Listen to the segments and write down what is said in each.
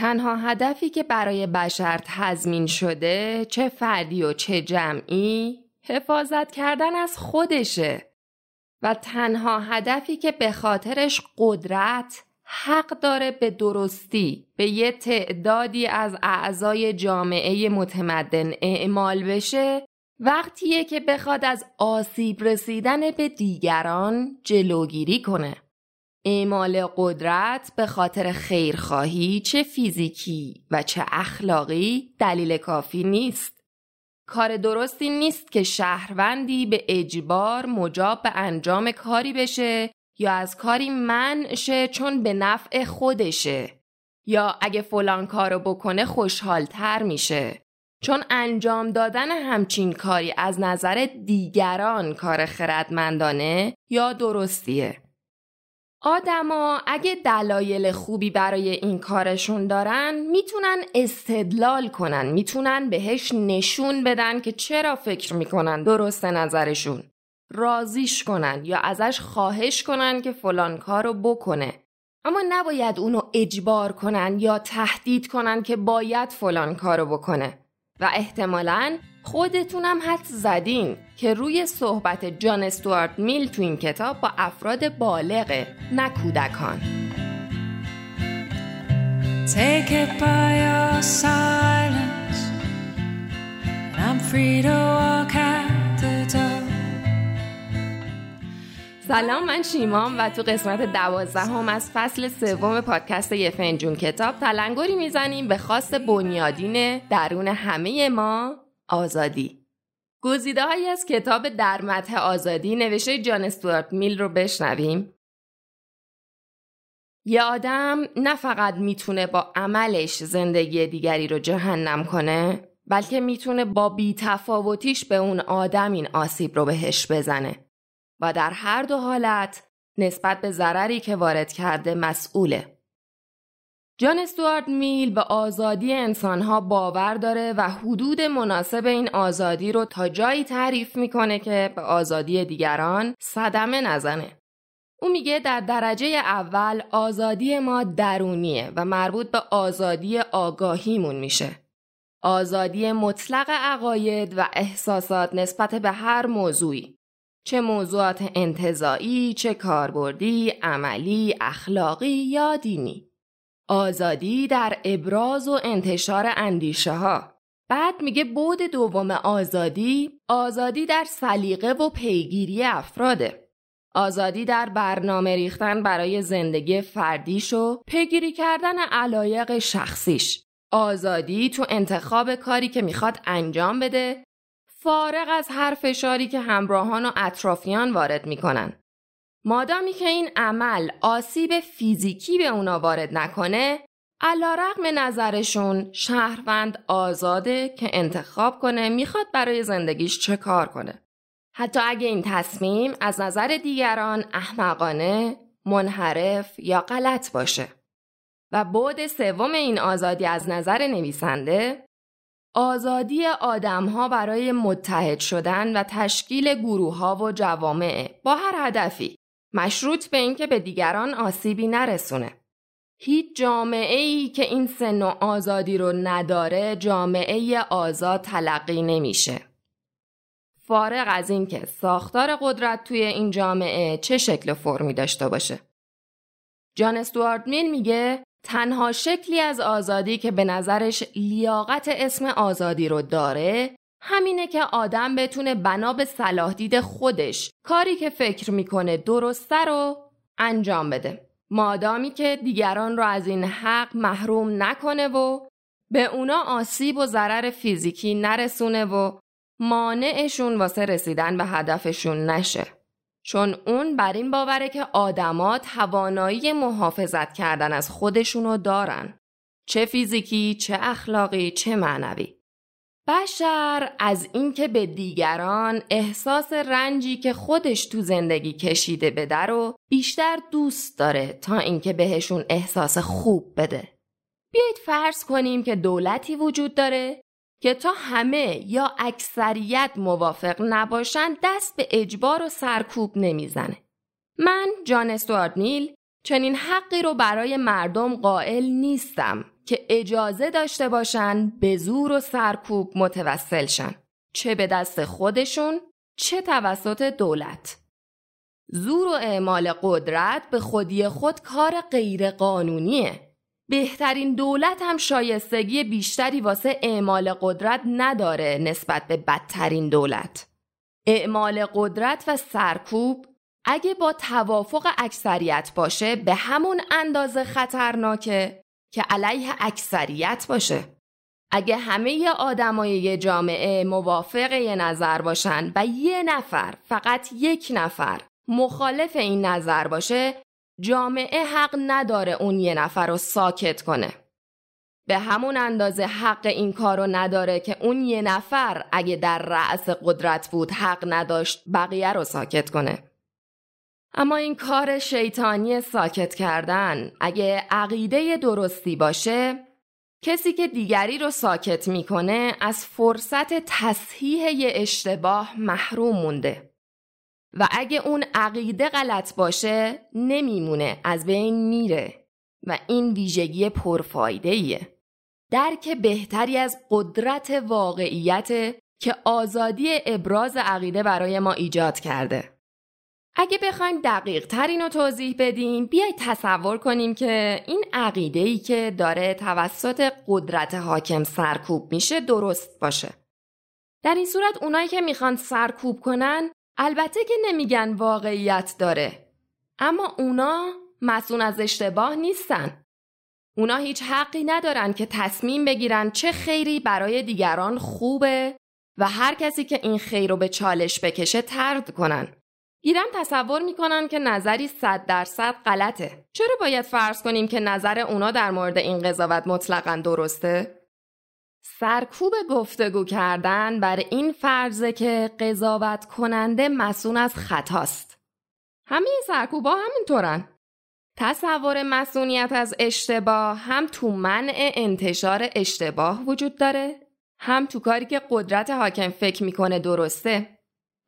تنها هدفی که برای بشر تضمین شده چه فردی و چه جمعی حفاظت کردن از خودشه و تنها هدفی که به خاطرش قدرت حق داره به درستی به یه تعدادی از اعضای جامعه متمدن اعمال بشه وقتیه که بخواد از آسیب رسیدن به دیگران جلوگیری کنه. اعمال قدرت به خاطر خیرخواهی چه فیزیکی و چه اخلاقی دلیل کافی نیست. کار درستی نیست که شهروندی به اجبار مجاب به انجام کاری بشه یا از کاری منشه چون به نفع خودشه یا اگه فلان کارو بکنه خوشحالتر میشه چون انجام دادن همچین کاری از نظر دیگران کار خردمندانه یا درستیه آدما اگه دلایل خوبی برای این کارشون دارن می‌تونن استدلال کنن می‌تونن بهش نشون بدن که چرا فکر می‌کنن درست نظرشون. رازیش کنن یا ازش خواهش کنن که فلان کارو بکنه. اما نباید اونو اجبار کنن یا تهدید کنن که باید فلان کارو بکنه. و احتمالا خودتونم حد زدین که روی صحبت جان استوارت میل تو این کتاب با افراد بالغه نه کودکان. Take it by your silence I'm free to walk out the door. سلام من شیمام و تو قسمت دوازدهم از فصل سوم پادکست یه فنجون کتاب تلنگری می‌زنیم به خواست بنیادین درون همه ما. آزادی گزیده هایی از کتاب در متح آزادی نوشته جان استوارت میل رو بشنویم یه آدم نه فقط می‌تونه با عملش زندگی دیگری رو جهنم کنه بلکه می‌تونه با بیتفاوتیش به اون آدم این آسیب رو بهش بزنه و در هر دو حالت نسبت به ضرری که وارد کرده مسئوله. جان استوارد میل به آزادی انسانها باور داره و حدود مناسب این آزادی رو تا جایی تعریف می‌کنه که به آزادی دیگران صدمه نزنه. او میگه در درجه اول آزادی ما درونیه و مربوط به آزادی آگاهیمون میشه. آزادی مطلق عقاید و احساسات نسبت به هر موضوعی. چه موضوعات انتظایی، چه کاربردی، عملی، اخلاقی یا دینی. آزادی در ابراز و انتشار اندیشه ها. بعد میگه بود دوم آزادی، آزادی در سلیقه و پیگیری افراده. آزادی در برنامه ریختن برای زندگی فردیش و پیگیری کردن علایق شخصیش. آزادی تو انتخاب کاری که می‌خواد انجام بده فارغ از هر فشاری که همراهان و اطرافیان وارد می‌کنن. مادامی که این عمل آسیب فیزیکی به اونا وارد نکنه علا رقم نظرشون شهروند آزاده که انتخاب کنه می‌خواد برای زندگیش چه کار کنه. حتی اگه این تصمیم از نظر دیگران احمقانه، منحرف یا غلط باشه. و بعد سوم این آزادی از نظر نویسنده آزادی آدمها برای متحد شدن و تشکیل گروه ها و جوامع با هر هدفی مشروط به اینکه به دیگران آسیبی نرسونه. هیچ جامعه ای که این سن و آزادی رو نداره جامعه آزاد تلقی نمیشه. فارغ از اینکه ساختار قدرت توی این جامعه چه شکل و فرمی داشته باشه. جان استوارد میل میگه تنها شکلی از آزادی که به نظرش لیاقت اسم آزادی رو داره همینه که آدم بتونه بنا به صلاح دید خودش. کاری که فکر می‌کنه درسته رو انجام بده. مادامی که دیگران رو از این حق محروم نکنه و به اونا آسیب و ضرر فیزیکی نرسونه و مانعشون واسه رسیدن به هدفشون نشه. چون اون بر این باوره که آدما توانایی محافظت کردن از خودشونو دارن. چه فیزیکی چه اخلاقی چه معنوی. بشر از اینکه به دیگران احساس رنجی که خودش تو زندگی کشیده بده رو بیشتر دوست داره تا اینکه بهشون احساس خوب بده بیایید فرض کنیم که دولتی وجود داره که تا همه یا اکثریت موافق نباشند دست به اجبار و سرکوب نمی‌زنه. من جان استوارد نیل چنین حقی رو برای مردم قائل نیستم که اجازه داشته باشن به زور و سرکوب متوسل شن. چه به دست خودشون چه توسط دولت. زور و اعمال قدرت به خودی خود کار غیر قانونیه بهترین دولت هم شایستگی بیشتری واسه اعمال قدرت نداره نسبت به بدترین دولت. اعمال قدرت و سرکوب اگه با توافق اکثریت باشه به همون اندازه خطرناکه. که علیه اکثریت باشه. اگه همه آدمای یه جامعه موافق یه نظر باشن و یه نفر فقط یک نفر مخالف این نظر باشه جامعه حق نداره اون یه نفر رو ساکت کنه. به همون اندازه حق این کارو نداره که اون یه نفر اگه در رأس قدرت بود حق نداشت بقیه رو ساکت کنه. اما این کار شیطانی ساکت کردن اگه عقیده درستی باشه کسی که دیگری رو ساکت می‌کنه از فرصت تصحیح یه اشتباه محروم مونده و اگه اون عقیده غلط باشه نمیمونه از بین میره و این ویژگی پرفایده ایه. درک بهتری از قدرت واقعیت که آزادی ابراز عقیده برای ما ایجاد کرده. اگه بخوایم دقیق ترین رو توضیح بدیم بیای تصور کنیم که این عقیده ای که داره توسط قدرت حاکم سرکوب میشه درست باشه. در این صورت اونایی که می‌خوان سرکوب کنن البته که نمیگن واقعیت داره. اما اونا مسئول از اشتباه نیستن. اونا هیچ حقی ندارن که تصمیم بگیرن چه خیری برای دیگران خوبه و هر کسی که این خیر رو به چالش بکشه ترد کنن. گیرم تصور می‌کنن که نظری صد درصد غلطه. چرا باید فرض کنیم که نظر اونا در مورد این قضاوت مطلقا درسته؟ سرکوب گفتگو کردن بر این فرضه که قضاوت کننده مسئول از خطاست. همه سرکوبا همینطورن. تصور مسئولیت از اشتباه هم تو منع انتشار اشتباه وجود داره هم تو کاری که قدرت حاکم فکر می‌کنه درسته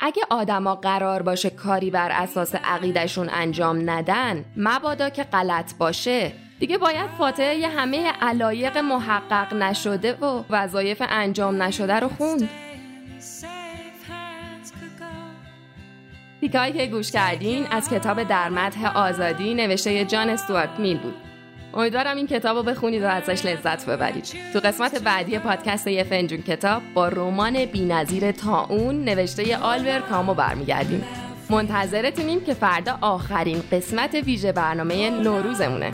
اگه آدما قرار باشه کاری بر اساس عقیدشون انجام ندن مبادا که غلط باشه. دیگه باید فاتحه همه علایق محقق نشده و وظایف انجام نشده رو خوند. تیکایی که گوش کردین از کتاب در مدح آزادی نوشته جان استوارت میل بود. امیدوارم این کتاب رو بخونید و ازش لذت ببرید. تو قسمت بعدی پادکست یه فنجون کتاب با رمان بینظیر تاون نوشته آلبر کامو برمیگردیم. منتظرتونیم که فردا آخرین قسمت ویژه برنامه نوروزمونه.